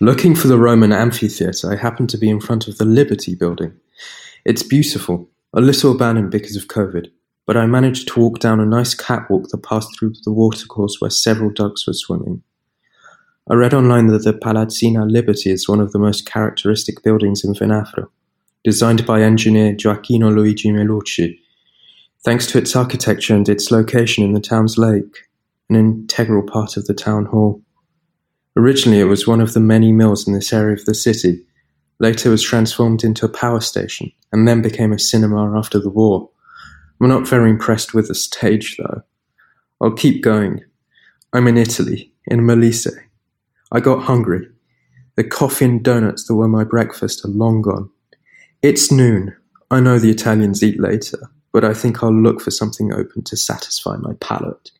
Looking for the Roman amphitheatre, I happened to be in front of the Liberty building. It's beautiful, a little abandoned because of COVID, but I managed to walk down a nice catwalk that passed through the watercourse where several ducks were swimming. I read online that the Palazzina Liberty is one of the most characteristic buildings in Venafro, designed by engineer Gioacchino Luigi Melucci. Thanks to its architecture and its location in the town's lake, an integral part of the town hall. Originally it was one of the many mills in this area of the city. Later it was transformed into a power station, and then became a cinema after the war. I'm not very impressed with the stage, though. I'll keep going. I'm in Italy, in Molise. I got hungry. The coffee and donuts that were my breakfast are long gone. It's noon. I know the Italians eat later, but I think I'll look for something open to satisfy my palate.